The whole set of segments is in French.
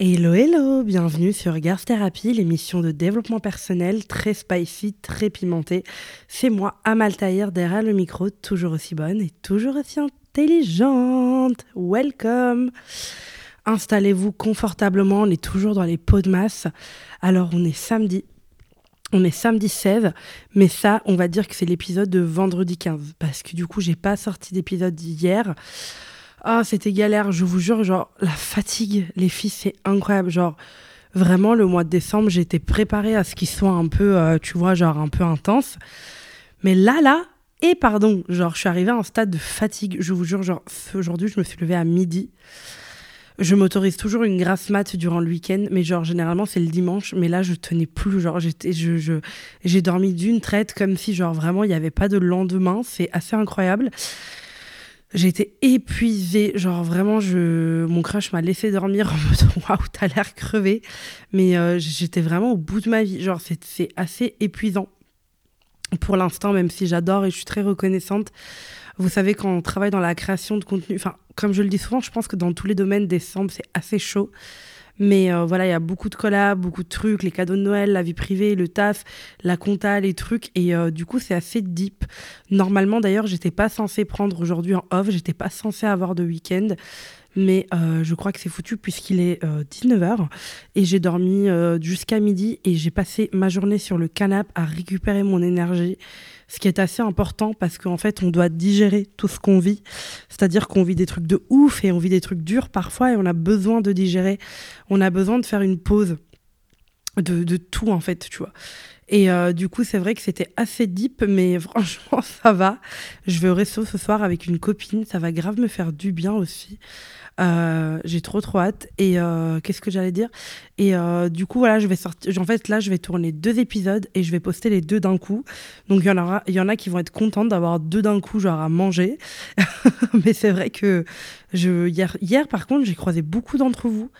Hello, hello, bienvenue sur Garth Therapy, l'émission de développement personnel très spicy, très pimentée. C'est moi, Amal Tahir, derrière le micro, toujours aussi bonne et toujours aussi intelligente. Welcome! Installez-vous confortablement, on est toujours dans les pots de masse. Alors, on est samedi. On est samedi 16, mais ça, on va dire que c'est l'épisode de vendredi 15, parce que du coup, j'ai pas sorti d'épisode d'hier. Ah, c'était galère, je vous jure, genre, la fatigue, les filles, c'est incroyable. Genre, vraiment, le mois de décembre, j'étais préparée à ce qu'il soit un peu, euh, tu vois, genre, un peu intense. Mais là, là, et pardon, genre, je suis arrivée à un stade de fatigue. Je vous jure, genre, aujourd'hui, je me suis levée à midi. Je m'autorise toujours une grasse mat durant le week-end, mais genre, généralement, c'est le dimanche. Mais là, je tenais plus. Genre, j'étais, je, j'ai dormi d'une traite comme si, genre, vraiment, il n'y avait pas de lendemain. C'est assez incroyable. J'ai été épuisée, genre vraiment, je... mon crush m'a laissé dormir en mode waouh, t'as l'air crevé. Mais euh, j'étais vraiment au bout de ma vie, genre c'est assez épuisant pour l'instant, même si j'adore et je suis très reconnaissante. Vous savez, quand on travaille dans la création de contenu, enfin, comme je le dis souvent, je pense que dans tous les domaines, décembre, c'est assez chaud. Mais euh, voilà, il y a beaucoup de collabs, beaucoup de trucs, les cadeaux de Noël, la vie privée, le taf, la compta, les trucs. Et euh, du coup, c'est assez deep. Normalement, d'ailleurs, j'étais pas censée prendre aujourd'hui en off, j'étais pas censée avoir de week-end. Mais euh, je crois que c'est foutu puisqu'il est 19h et j'ai dormi jusqu'à midi et j'ai passé ma journée sur le canapé à récupérer mon énergie ce qui est assez important parce qu'en fait, on doit digérer tout ce qu'on vit. C'est-à-dire qu'on vit des trucs de ouf et on vit des trucs durs parfois et on a besoin de digérer. On a besoin de faire une pause de, de tout, en fait, tu vois. Et euh, du coup, c'est vrai que c'était assez deep, mais franchement, ça va. Je vais au resto ce soir avec une copine. Ça va grave me faire du bien aussi. Euh, j'ai trop trop hâte. Et euh, qu'est-ce que j'allais dire? Et euh, du coup, voilà, je vais sortir. En fait, là, je vais tourner deux épisodes et je vais poster les deux d'un coup. Donc, il y en aura, y en a qui vont être contentes d'avoir deux d'un coup, genre à manger. Mais c'est vrai que je hier, hier par contre, j'ai croisé beaucoup d'entre vous.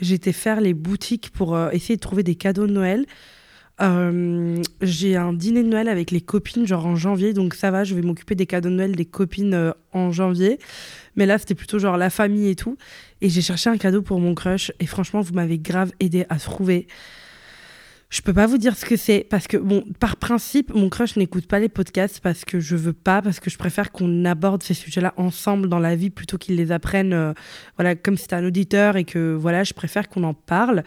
J'étais faire les boutiques pour essayer de trouver des cadeaux de Noël. Euh, j'ai un dîner de Noël avec les copines, genre en janvier, donc ça va, je vais m'occuper des cadeaux de Noël des copines euh, en janvier. Mais là, c'était plutôt genre la famille et tout. Et j'ai cherché un cadeau pour mon crush, et franchement, vous m'avez grave aidé à trouver. Je peux pas vous dire ce que c'est parce que bon, par principe, mon crush n'écoute pas les podcasts parce que je veux pas, parce que je préfère qu'on aborde ces sujets-là ensemble dans la vie plutôt qu'il les apprenne, euh, voilà, comme c'est un auditeur et que voilà, je préfère qu'on en parle.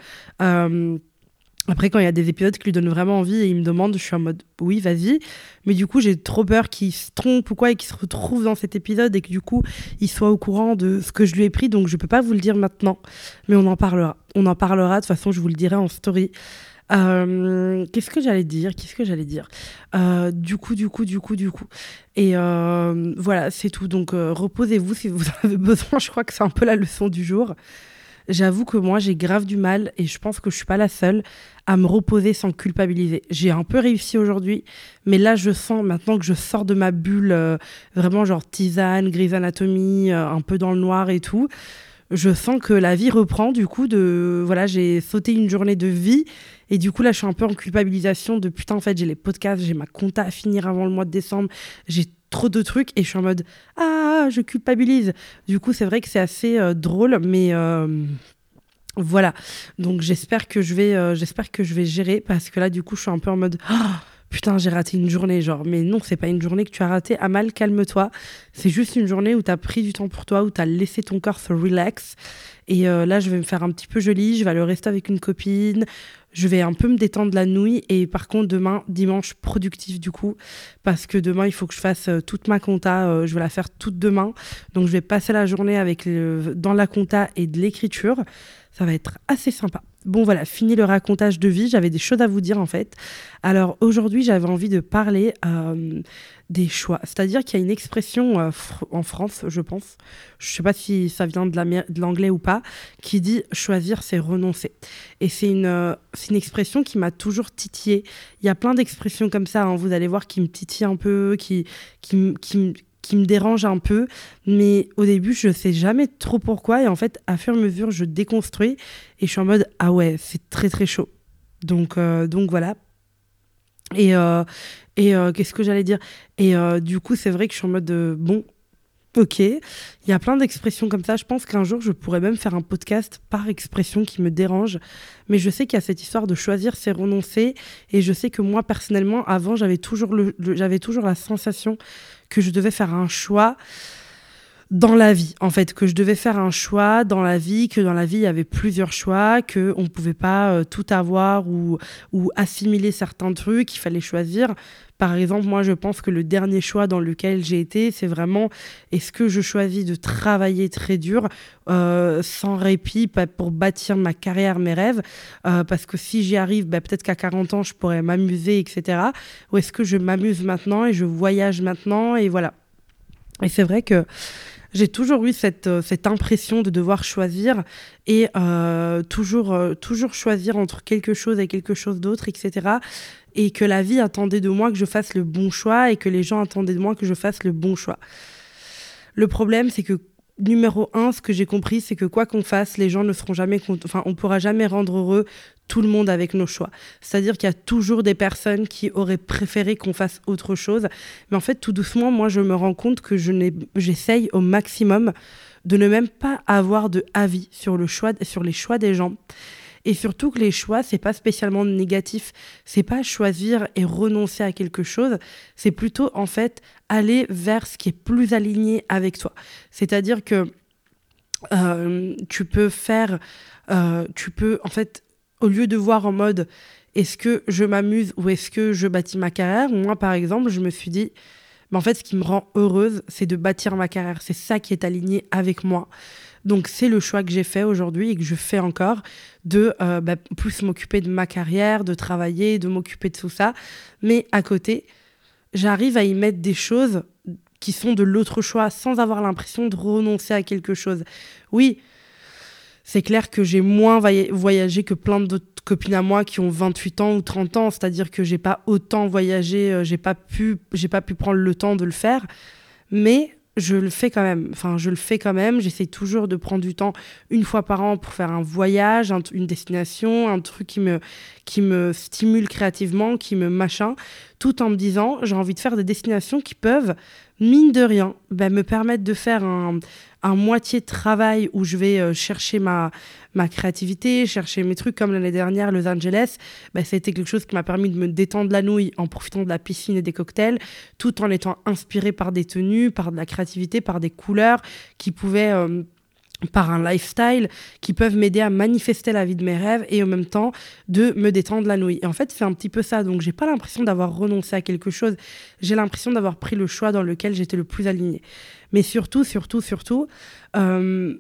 Après, quand il y a des épisodes qui lui donnent vraiment envie et il me demande, je suis en mode oui, vas-y. Mais du coup, j'ai trop peur qu'il se trompe ou quoi et qu'il se retrouve dans cet épisode et que du coup, il soit au courant de ce que je lui ai pris. Donc, je peux pas vous le dire maintenant, mais on en parlera. On en parlera. De toute façon, je vous le dirai en story. Euh, qu'est-ce que j'allais dire? Qu'est-ce que j'allais dire? Euh, Du coup, du coup, du coup, du coup. Et euh, voilà, c'est tout. Donc, reposez-vous si vous avez besoin. Je crois que c'est un peu la leçon du jour. J'avoue que moi, j'ai grave du mal, et je pense que je suis pas la seule, à me reposer sans culpabiliser. J'ai un peu réussi aujourd'hui, mais là, je sens maintenant que je sors de ma bulle, euh, vraiment genre tisane, grise anatomie, euh, un peu dans le noir et tout. Je sens que la vie reprend, du coup, de voilà, j'ai sauté une journée de vie, et du coup, là, je suis un peu en culpabilisation de putain, en fait, j'ai les podcasts, j'ai ma compta à finir avant le mois de décembre, j'ai trop de trucs et je suis en mode ah je culpabilise. Du coup c'est vrai que c'est assez euh, drôle mais euh, voilà. Donc j'espère que je vais euh, j'espère que je vais gérer parce que là du coup je suis un peu en mode ah, putain j'ai raté une journée genre mais non c'est pas une journée que tu as raté Amal calme-toi. C'est juste une journée où tu as pris du temps pour toi où tu as laissé ton corps se relax. Et là je vais me faire un petit peu jolie je vais aller rester avec une copine. Je vais un peu me détendre la nuit. Et par contre demain dimanche productif du coup. Parce que demain il faut que je fasse euh, toute ma compta euh, je vais la faire toute demain. Donc je vais passer la journée avec dans la compta et de l'écriture ça va être assez sympa Bon voilà, fini le racontage de vie, j'avais des choses à vous dire en fait. Alors aujourd'hui j'avais envie de parler euh, des choix, c'est-à-dire qu'il y a une expression en France, je pense, je sais pas si ça vient de l'anglais ou pas, qui dit choisir c'est renoncer. Et c'est une, une expression qui m'a toujours titillée. Il y a plein d'expressions comme ça, hein, vous allez voir, qui me titillent un peu, qui, qui, qui, qui me dérange un peu. Mais au début, je sais jamais trop pourquoi. Et en fait, à fur et à mesure, je déconstruis et je suis en mode ah ouais, c'est très très chaud. Donc, euh, donc voilà. Et, euh, et euh, qu'est-ce que j'allais dire? Et du coup, c'est vrai que je suis en mode bon, Ok, il y a plein d'expressions comme ça. Je pense qu'un jour, je pourrais même faire un podcast par expression qui me dérange. Mais je sais qu'il y a cette histoire de choisir, c'est renoncer. Et je sais que moi, personnellement, avant, j'avais toujours, le, j'avais toujours la sensation que je devais faire un choix dans la vie, en fait, que je devais faire un choix dans la vie, que dans la vie, il y avait plusieurs choix, que on ne pouvait pas euh, tout avoir ou, ou assimiler certains trucs, il fallait choisir. Par exemple, moi, je pense que le dernier choix dans lequel j'ai été, c'est vraiment est-ce que je choisis de travailler très dur, euh, sans répit, pour bâtir ma carrière, mes rêves, euh, parce que si j'y arrive, bah, peut-être qu'à 40 ans, je pourrais m'amuser, etc. Ou est-ce que je m'amuse maintenant et je voyage maintenant, et voilà. Et c'est vrai que j'ai toujours eu cette, euh, cette impression de devoir choisir et euh, toujours, euh, toujours choisir entre quelque chose et quelque chose d'autre, etc. Et que la vie attendait de moi que je fasse le bon choix et que les gens attendaient de moi que je fasse le bon choix. Le problème, c'est que numéro un, ce que j'ai compris, c'est que quoi qu'on fasse, les gens ne seront jamais, enfin, on pourra jamais rendre heureux tout le monde avec nos choix. C'est-à-dire qu'il y a toujours des personnes qui auraient préféré qu'on fasse autre chose. Mais en fait, tout doucement, moi, je me rends compte que j'essaye au maximum de ne même pas avoir de avis sur, le choix, sur les choix des gens. Et surtout que les choix, c'est pas spécialement négatif. C'est pas choisir et renoncer à quelque chose. C'est plutôt, en fait, aller vers ce qui est plus aligné avec toi. C'est-à-dire que euh, tu peux faire, euh, tu peux, en fait, au lieu de voir en mode est-ce que je m'amuse ou est-ce que je bâtis ma carrière, moi par exemple, je me suis dit, mais en fait, ce qui me rend heureuse, c'est de bâtir ma carrière. C'est ça qui est aligné avec moi. Donc c'est le choix que j'ai fait aujourd'hui et que je fais encore de euh, bah, plus m'occuper de ma carrière, de travailler, de m'occuper de tout ça. Mais à côté, j'arrive à y mettre des choses qui sont de l'autre choix sans avoir l'impression de renoncer à quelque chose. Oui, c'est clair que j'ai moins voyagé que plein d'autres copines à moi qui ont 28 ans ou 30 ans, c'est-à-dire que j'ai pas autant voyagé, euh, j'ai pas pu j'ai pas pu prendre le temps de le faire, mais je le fais quand même. Enfin, je le fais quand même. J'essaie toujours de prendre du temps une fois par an pour faire un voyage, une destination, un truc qui me, qui me stimule créativement, qui me machin, tout en me disant j'ai envie de faire des destinations qui peuvent, mine de rien, ben, me permettre de faire un, un moitié de travail où je vais euh, chercher ma, ma créativité, chercher mes trucs comme l'année dernière, Los Angeles. Ben, c'était quelque chose qui m'a permis de me détendre la nouille en profitant de la piscine et des cocktails, tout en étant inspiré par des tenues, par de la créativité, par des couleurs qui pouvaient... Euh, par un lifestyle qui peuvent m'aider à manifester la vie de mes rêves et en même temps de me détendre la nouille. Et en fait, c'est un petit peu ça. Donc, j'ai pas l'impression d'avoir renoncé à quelque chose. J'ai l'impression d'avoir pris le choix dans lequel j'étais le plus aligné. Mais surtout, surtout, surtout, euh,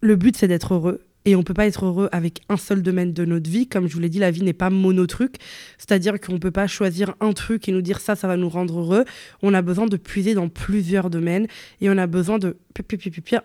le but, c'est d'être heureux. Et on peut pas être heureux avec un seul domaine de notre vie. Comme je vous l'ai dit, la vie n'est pas monotruc. C'est-à-dire qu'on peut pas choisir un truc et nous dire ça, ça va nous rendre heureux. On a besoin de puiser dans plusieurs domaines et on a besoin de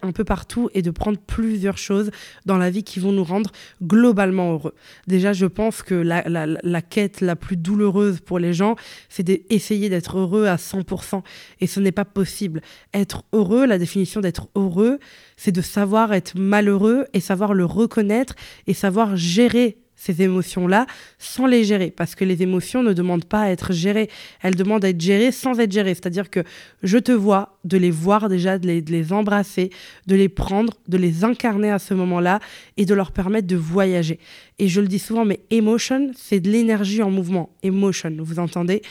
un peu partout et de prendre plusieurs choses dans la vie qui vont nous rendre globalement heureux. Déjà, je pense que la, la, la quête la plus douloureuse pour les gens, c'est d'essayer d'être heureux à 100%. Et ce n'est pas possible. Être heureux, la définition d'être heureux, c'est de savoir être malheureux et savoir le reconnaître et savoir gérer ces émotions-là sans les gérer. Parce que les émotions ne demandent pas à être gérées. Elles demandent à être gérées sans être gérées. C'est-à-dire que je te vois, de les voir déjà, de les, de les embrasser, de les prendre, de les incarner à ce moment-là et de leur permettre de voyager. Et je le dis souvent, mais emotion, c'est de l'énergie en mouvement. Emotion, vous entendez?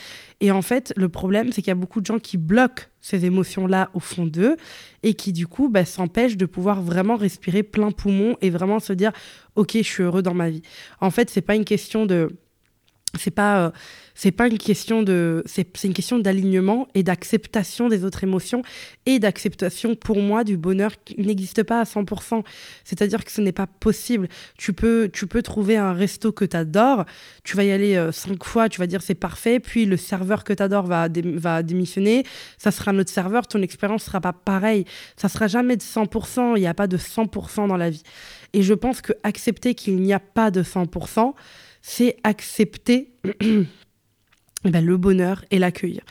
Et en fait, le problème, c'est qu'il y a beaucoup de gens qui bloquent ces émotions-là au fond d'eux et qui, du coup, bah, s'empêchent de pouvoir vraiment respirer plein poumon et vraiment se dire, OK, je suis heureux dans ma vie. En fait, c'est pas une question de c'est pas euh, c'est pas une question de c'est une question d'alignement et d'acceptation des autres émotions et d'acceptation pour moi du bonheur qui n'existe pas à 100%. C'est-à-dire que ce n'est pas possible. Tu peux tu peux trouver un resto que tu adores, tu vas y aller euh, cinq fois, tu vas dire c'est parfait, puis le serveur que tu adores va va démissionner, ça sera notre serveur, ton expérience sera pas pareille, ça sera jamais de 100%, il n'y a pas de 100% dans la vie. Et je pense que accepter qu'il n'y a pas de 100% c'est accepter ben, le bonheur et l'accueillir.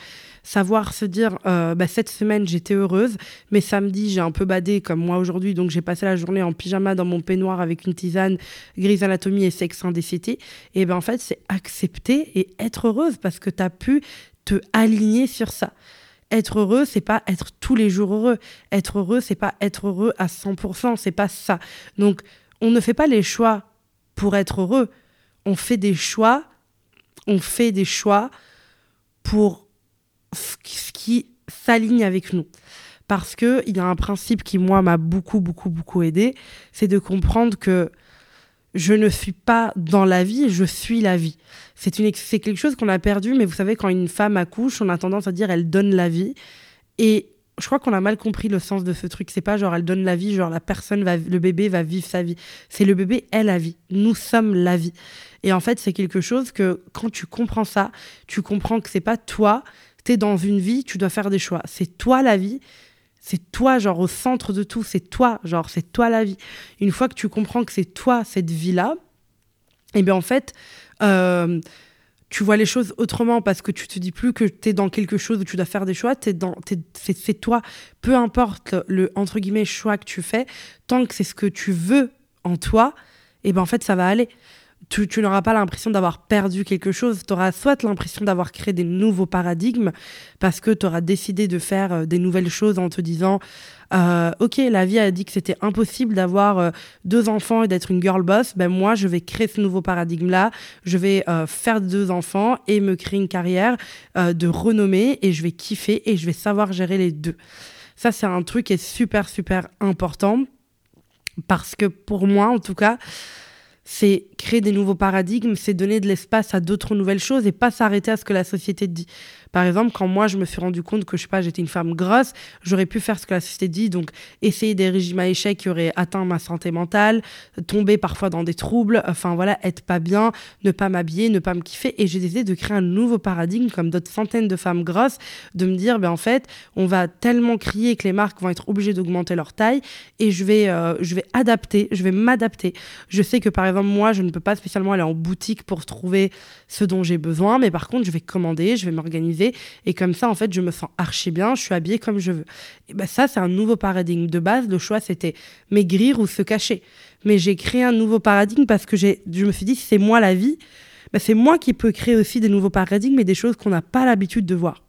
Savoir se dire, euh, bah, cette semaine j'étais heureuse, mais samedi j'ai un peu badé comme moi aujourd'hui, donc j'ai passé la journée en pyjama dans mon peignoir avec une tisane, grise anatomie et sexe indécité. Et ben en fait, c'est accepter et être heureuse parce que tu as pu te aligner sur ça. être heureux, c'est pas être tous les jours heureux. Être heureux, c'est pas être heureux à 100%, c'est pas ça. Donc, on ne fait pas les choix pour être heureux. On fait des choix, on fait des choix pour ce qui s'aligne avec nous. Parce qu'il y a un principe qui, moi, m'a beaucoup, beaucoup, beaucoup aidé, c'est de comprendre que je ne suis pas dans la vie, je suis la vie. C'est quelque chose qu'on a perdu, mais vous savez, quand une femme accouche, on a tendance à dire elle donne la vie. Et je crois qu'on a mal compris le sens de ce truc. C'est pas genre elle donne la vie, genre la personne va, le bébé va vivre sa vie. C'est le bébé est la vie. Nous sommes la vie. Et en fait, c'est quelque chose que quand tu comprends ça, tu comprends que c'est pas toi, tu es dans une vie, tu dois faire des choix. C'est toi la vie. C'est toi, genre, au centre de tout. C'est toi, genre, c'est toi la vie. Une fois que tu comprends que c'est toi, cette vie-là, et eh bien, en fait, euh, tu vois les choses autrement parce que tu te dis plus que tu es dans quelque chose où tu dois faire des choix, es dans, c'est toi. Peu importe le, entre guillemets, choix que tu fais, tant que c'est ce que tu veux en toi, et eh ben en fait, ça va aller tu, n'auras pas l'impression d'avoir perdu quelque chose, tu auras soit l'impression d'avoir créé des nouveaux paradigmes, parce que tu auras décidé de faire euh, des nouvelles choses en te disant, euh, ok, la vie a dit que c'était impossible d'avoir euh, deux enfants et d'être une girl boss, ben moi je vais créer ce nouveau paradigme-là, je vais faire deux enfants et me créer une carrière de renommée, et je vais kiffer et je vais savoir gérer les deux. Ça, c'est un truc qui est super, super important, parce que pour moi, en tout cas, c'est créer des nouveaux paradigmes, c'est donner de l'espace à d'autres nouvelles choses et pas s'arrêter à ce que la société dit. Par exemple, quand moi je me suis rendu compte que je pas, j'étais une femme grosse, j'aurais pu faire ce que la société dit, donc essayer des régimes à échec qui auraient atteint ma santé mentale, tomber parfois dans des troubles, enfin voilà, être pas bien, ne pas m'habiller, ne pas me kiffer. Et j'ai décidé de créer un nouveau paradigme, comme d'autres centaines de femmes grosses, de me dire, ben en fait, on va tellement crier que les marques vont être obligées d'augmenter leur taille et je vais, euh, je vais adapter, je vais m'adapter. Je sais que par exemple, moi, je ne peux pas spécialement aller en boutique pour trouver ce dont j'ai besoin, mais par contre, je vais commander, je vais m'organiser et comme ça, en fait, je me sens archi bien, je suis habillée comme je veux. Et ben ça, c'est un nouveau paradigme. De base, le choix, c'était maigrir ou se cacher. Mais j'ai créé un nouveau paradigme parce que j'ai, je me suis dit, c'est moi la vie. Ben, c'est moi qui peux créer aussi des nouveaux paradigmes et des choses qu'on n'a pas l'habitude de voir.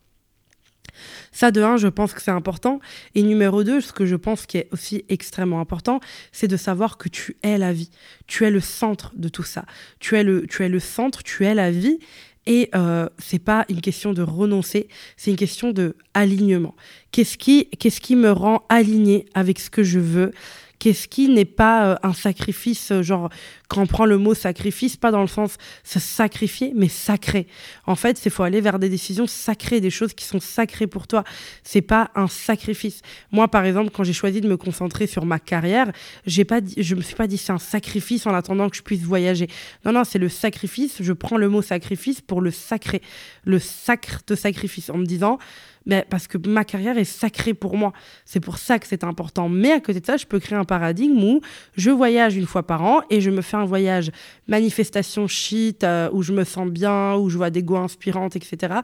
Ça, de un, je pense que c'est important. Et numéro deux, ce que je pense qui est aussi extrêmement important, c'est de savoir que tu es la vie. Tu es le centre de tout ça. Tu es le, tu es le centre, tu es la vie. Et euh, c'est pas une question de renoncer, c'est une question de alignement. Qu'est-ce qui, qu'est-ce qui me rend aligné avec ce que je veux? Qu'est-ce qui n'est pas euh, un sacrifice, euh, genre, quand on prend le mot sacrifice, pas dans le sens se sacrifier, mais sacré. En fait, c'est faut aller vers des décisions sacrées, des choses qui sont sacrées pour toi. C'est pas un sacrifice. Moi, par exemple, quand j'ai choisi de me concentrer sur ma carrière, j'ai pas je me suis pas dit c'est un sacrifice en attendant que je puisse voyager. Non, non, c'est le sacrifice. Je prends le mot sacrifice pour le sacré, le sacre de sacrifice, en me disant, mais parce que ma carrière est sacrée pour moi. C'est pour ça que c'est important. Mais à côté de ça, je peux créer un paradigme où je voyage une fois par an et je me fais un voyage manifestation shit, euh, où je me sens bien, où je vois des goûts inspirantes, etc.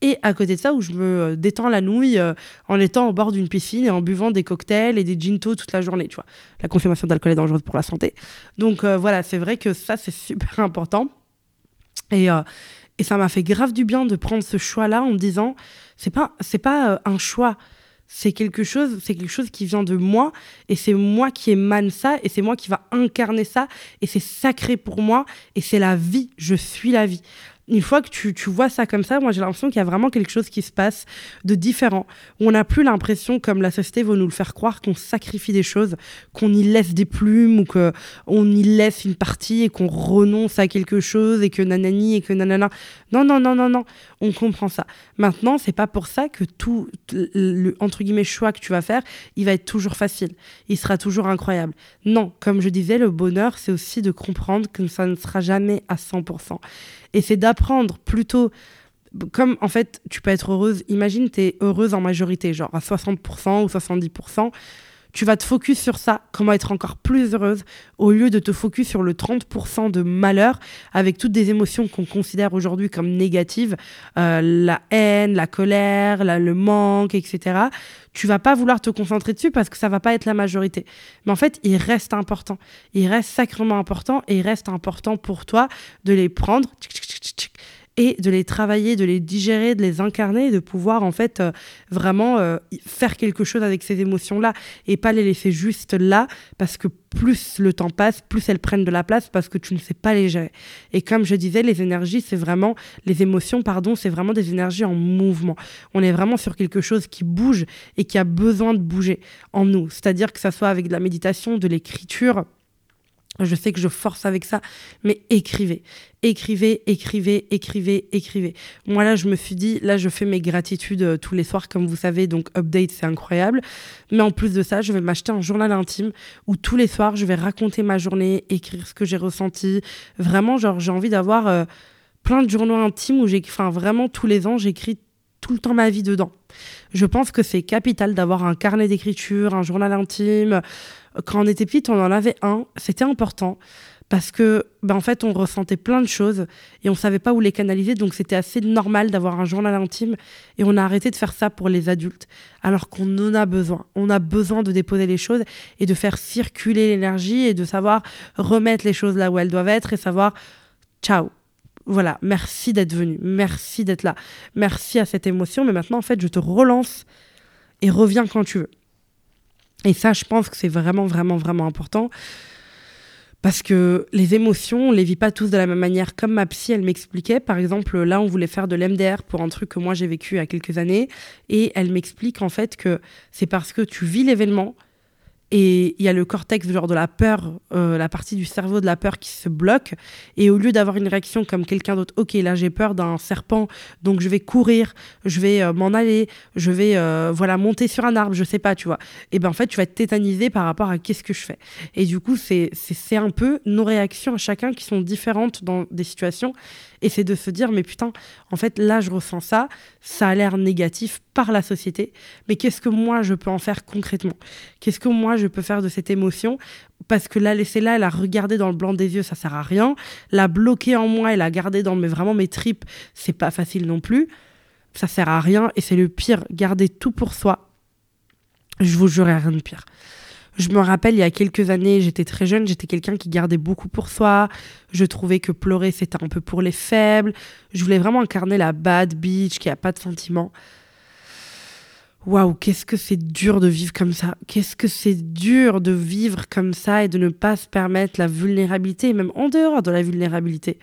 Et à côté de ça, où je me euh, détends la nouille euh, en étant au bord d'une piscine et en buvant des cocktails et des ginto toute la journée, tu vois. La consommation d'alcool est dangereuse pour la santé. Donc voilà, c'est vrai que ça, c'est super important. Et, et ça m'a fait grave du bien de prendre ce choix-là en me disant, c'est pas, c'est pas un choix, c'est quelque chose, c'est quelque chose qui vient de moi et c'est moi qui émane ça et c'est moi qui va incarner ça et c'est sacré pour moi et c'est la vie. Je suis la vie une fois que tu, tu vois ça comme ça, moi j'ai l'impression qu'il y a vraiment quelque chose qui se passe de différent. On n'a plus l'impression, comme la société veut nous le faire croire, qu'on sacrifie des choses, qu'on y laisse des plumes ou qu'on y laisse une partie et qu'on renonce à quelque chose et que nanani et que nanana. Non, non, non, non, non. On comprend ça. Maintenant, c'est pas pour ça que tout le entre guillemets choix que tu vas faire, il va être toujours facile. Il sera toujours incroyable. Non, comme je disais, le bonheur, c'est aussi de comprendre que ça ne sera jamais à 100%. Et c'est d'apprendre plutôt comme en fait, tu peux être heureuse, imagine, tu es heureuse en majorité, genre à 60% ou 70%, tu vas te focus sur ça, comment être encore plus heureuse, au lieu de te focus sur le 30% de malheur, avec toutes des émotions qu'on considère aujourd'hui comme négatives, euh, la haine, la colère, le manque, etc. Tu vas pas vouloir te concentrer dessus parce que ça va pas être la majorité. Mais en fait, il reste important. Il reste sacrément important et il reste important pour toi de les prendre et de les travailler, de les digérer, de les incarner, de pouvoir en fait euh, vraiment euh, faire quelque chose avec ces émotions-là et pas les laisser juste là parce que plus le temps passe, plus elles prennent de la place parce que tu ne sais pas les gérer. Et comme je disais, les énergies, c'est vraiment, les émotions, pardon, c'est vraiment des énergies en mouvement. On est vraiment sur quelque chose qui bouge et qui a besoin de bouger en nous. C'est-à-dire que ça soit avec de la méditation, de l'écriture, je sais que je force avec ça, mais écrivez. Écrivez, écrivez, écrivez, écrivez. Moi, là, je me suis dit, là, je fais mes gratitudes euh, tous les soirs, comme vous savez, donc update, c'est incroyable. Mais en plus de ça, je vais m'acheter un journal intime où tous les soirs, je vais raconter ma journée, écrire ce que j'ai ressenti. Vraiment, genre, j'ai envie d'avoir euh, plein de journaux intimes où j'ai, enfin, vraiment, tous les ans, j'écris tout le temps ma vie dedans. Je pense que c'est capital d'avoir un carnet d'écriture, un journal intime, quand on était petite, on en avait un. C'était important parce que, ben, en fait, on ressentait plein de choses et on savait pas où les canaliser. Donc, c'était assez normal d'avoir un journal intime et on a arrêté de faire ça pour les adultes alors qu'on en a besoin. On a besoin de déposer les choses et de faire circuler l'énergie et de savoir remettre les choses là où elles doivent être et savoir ciao. Voilà, merci d'être venu, merci d'être là, merci à cette émotion, mais maintenant en fait je te relance et reviens quand tu veux. Et ça, je pense que c'est vraiment, vraiment, vraiment important. Parce que les émotions, on les vit pas tous de la même manière. Comme ma psy, elle m'expliquait, par exemple, là, on voulait faire de l'MDR pour un truc que moi j'ai vécu il y a quelques années. Et elle m'explique en fait que c'est parce que tu vis l'événement, et il y a le cortex genre de la peur, euh, la partie du cerveau de la peur qui se bloque. Et au lieu d'avoir une réaction comme quelqu'un d'autre, ok, là j'ai peur d'un serpent, donc je vais courir, je vais euh, m'en aller, je vais euh, voilà monter sur un arbre, je sais pas, tu vois. Et ben en fait, tu vas être tétanisé par rapport à qu'est-ce que je fais. Et du coup, c'est c'est un peu nos réactions à chacun qui sont différentes dans des situations. Et c'est de se dire, mais putain, en fait, là, je ressens ça, ça a l'air négatif par la société, mais qu'est-ce que moi, je peux en faire concrètement? Qu'est-ce que moi, je peux faire de cette émotion? Parce que la laisser là, la regarder dans le blanc des yeux, ça sert à rien. La bloquer en moi et la garder dans mes, vraiment mes tripes, c'est pas facile non plus. Ça sert à rien et c'est le pire. Garder tout pour soi, je vous jure, rien de pire. Je me rappelle, il y a quelques années, j'étais très jeune, j'étais quelqu'un qui gardait beaucoup pour soi. Je trouvais que pleurer, c'était un peu pour les faibles. Je voulais vraiment incarner la bad bitch qui a pas de sentiments. Waouh, qu'est-ce que c'est dur de vivre comme ça. Qu'est-ce que c'est dur de vivre comme ça et de ne pas se permettre la vulnérabilité, même en dehors de la vulnérabilité,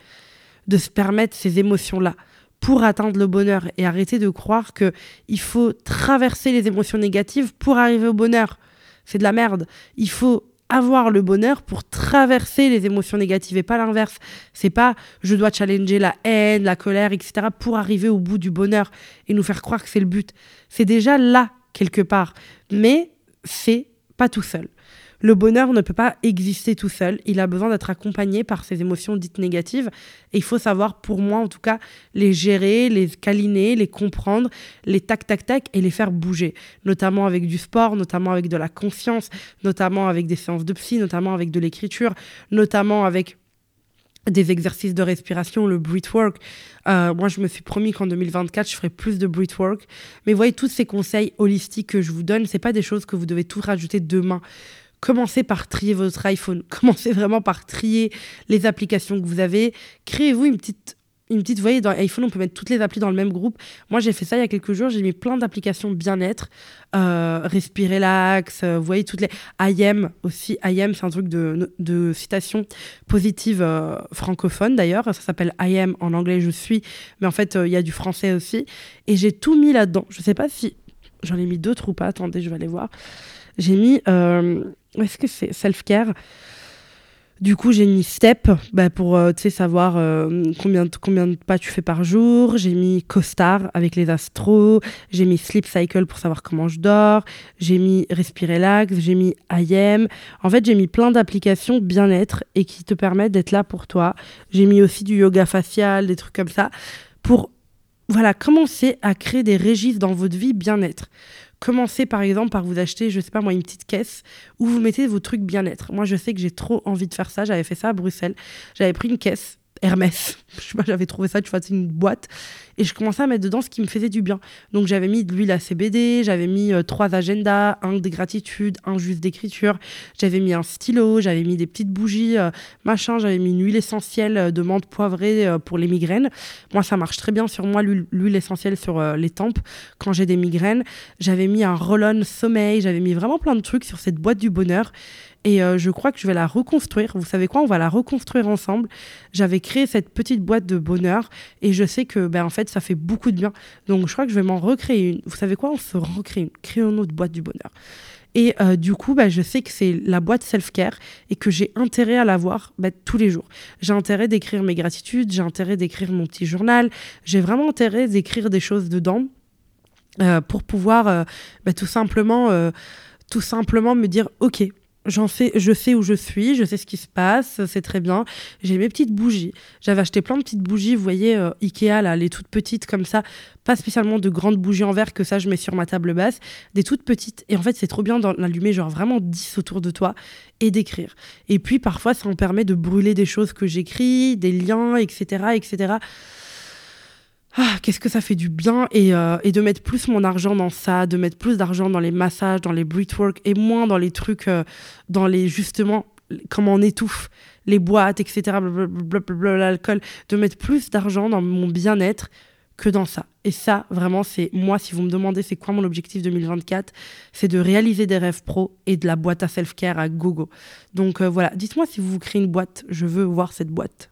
de se permettre ces émotions-là pour atteindre le bonheur et arrêter de croire que il faut traverser les émotions négatives pour arriver au bonheur c'est de la merde. Il faut avoir le bonheur pour traverser les émotions négatives et pas l'inverse. C'est pas je dois challenger la haine, la colère, etc. pour arriver au bout du bonheur et nous faire croire que c'est le but. C'est déjà là, quelque part. Mais c'est pas tout seul. Le bonheur ne peut pas exister tout seul. Il a besoin d'être accompagné par ses émotions dites négatives. Et il faut savoir, pour moi en tout cas, les gérer, les câliner, les comprendre, les tac tac tac et les faire bouger. Notamment avec du sport, notamment avec de la confiance, notamment avec des séances de psy, notamment avec de l'écriture, notamment avec des exercices de respiration, le breathwork. Euh, moi, je me suis promis qu'en 2024, je ferai plus de breathwork. Mais voyez, tous ces conseils holistiques que je vous donne, c'est pas des choses que vous devez tout rajouter demain. Commencez par trier votre iPhone. Commencez vraiment par trier les applications que vous avez. Créez-vous une petite une petite, vous voyez, dans iPhone, on peut mettre toutes les applis dans le même groupe. Moi, j'ai fait ça il y a quelques jours. J'ai mis plein d'applications bien-être, euh, Respire Relax, euh, vous voyez, toutes les. IM aussi. IM, c'est un truc de, de citation positive euh, francophone d'ailleurs. Ça s'appelle IM en anglais, je suis. Mais en fait, il y a du français aussi. Et j'ai tout mis là-dedans. Je sais pas si j'en ai mis d'autres ou pas. Attendez, je vais aller voir. J'ai mis est-ce que c'est self-care? Du coup, j'ai mis Step bah, pour euh, savoir euh, combien, combien de pas tu fais par jour. J'ai mis CoStar avec les astros. J'ai mis Sleep Cycle pour savoir comment je dors. J'ai mis Respire Relax. J'ai mis IM. En fait, j'ai mis plein d'applications bien-être et qui te permettent d'être là pour toi. J'ai mis aussi du yoga facial, des trucs comme ça pour voilà, commencer à créer des registres dans votre vie bien-être. Commencez par exemple par vous acheter, je sais pas moi, une petite caisse où vous mettez vos trucs bien-être. Moi, je sais que j'ai trop envie de faire ça. J'avais fait ça à Bruxelles. J'avais pris une caisse Hermès. Je sais pas, j'avais trouvé ça, tu vois, c'est une boîte. Et je commençais à mettre dedans ce qui me faisait du bien. Donc j'avais mis de l'huile à CBD, j'avais mis euh, trois agendas, un de gratitude, un juste d'écriture. J'avais mis un stylo, j'avais mis des petites bougies, euh, machin. J'avais mis une huile essentielle euh, de menthe poivrée pour les migraines. Moi, ça marche très bien sur moi, l'huile essentielle sur les tempes quand j'ai des migraines. J'avais mis un roll-on sommeil, j'avais mis vraiment plein de trucs sur cette boîte du bonheur. Et euh, je crois que je vais la reconstruire. Vous savez quoi? On va la reconstruire ensemble. J'avais créé cette petite boîte de bonheur et je sais que ben, en fait, ça fait beaucoup de bien. Donc je crois que je vais m'en recréer une. Vous savez quoi? On se recrée une. Créons une autre boîte du bonheur. Et euh, du coup, ben, je sais que c'est la boîte self-care et que j'ai intérêt à l'avoir ben, tous les jours. J'ai intérêt d'écrire mes gratitudes, j'ai intérêt d'écrire mon petit journal, j'ai vraiment intérêt d'écrire des choses dedans euh, pour pouvoir ben, tout simplement tout simplement me dire ok J'en sais, je sais où je suis, je sais ce qui se passe, c'est très bien. J'ai mes petites bougies. J'avais acheté plein de petites bougies, vous voyez, euh, Ikea, là, les toutes petites comme ça. Pas spécialement de grandes bougies en verre que ça, je mets sur ma table basse. Des toutes petites. Et en fait, c'est trop bien d'en allumer, genre vraiment 10 autour de toi et d'écrire. Et puis, parfois, ça me permet de brûler des choses que j'écris, des liens, etc., etc ah, qu'est-ce que ça fait du bien euh, et, de mettre plus mon argent dans ça, de mettre plus d'argent dans les massages, dans les breathwork et moins dans les trucs, euh, dans les justement, comment on étouffe, les boîtes, etc., l'alcool, de mettre plus d'argent dans mon bien-être que dans ça. Et ça, vraiment, c'est moi, si vous me demandez c'est quoi mon objectif 2024, c'est de réaliser des rêves pro et de la boîte à self-care à gogo. Donc euh, voilà, dites-moi si vous vous créez une boîte, je veux voir cette boîte.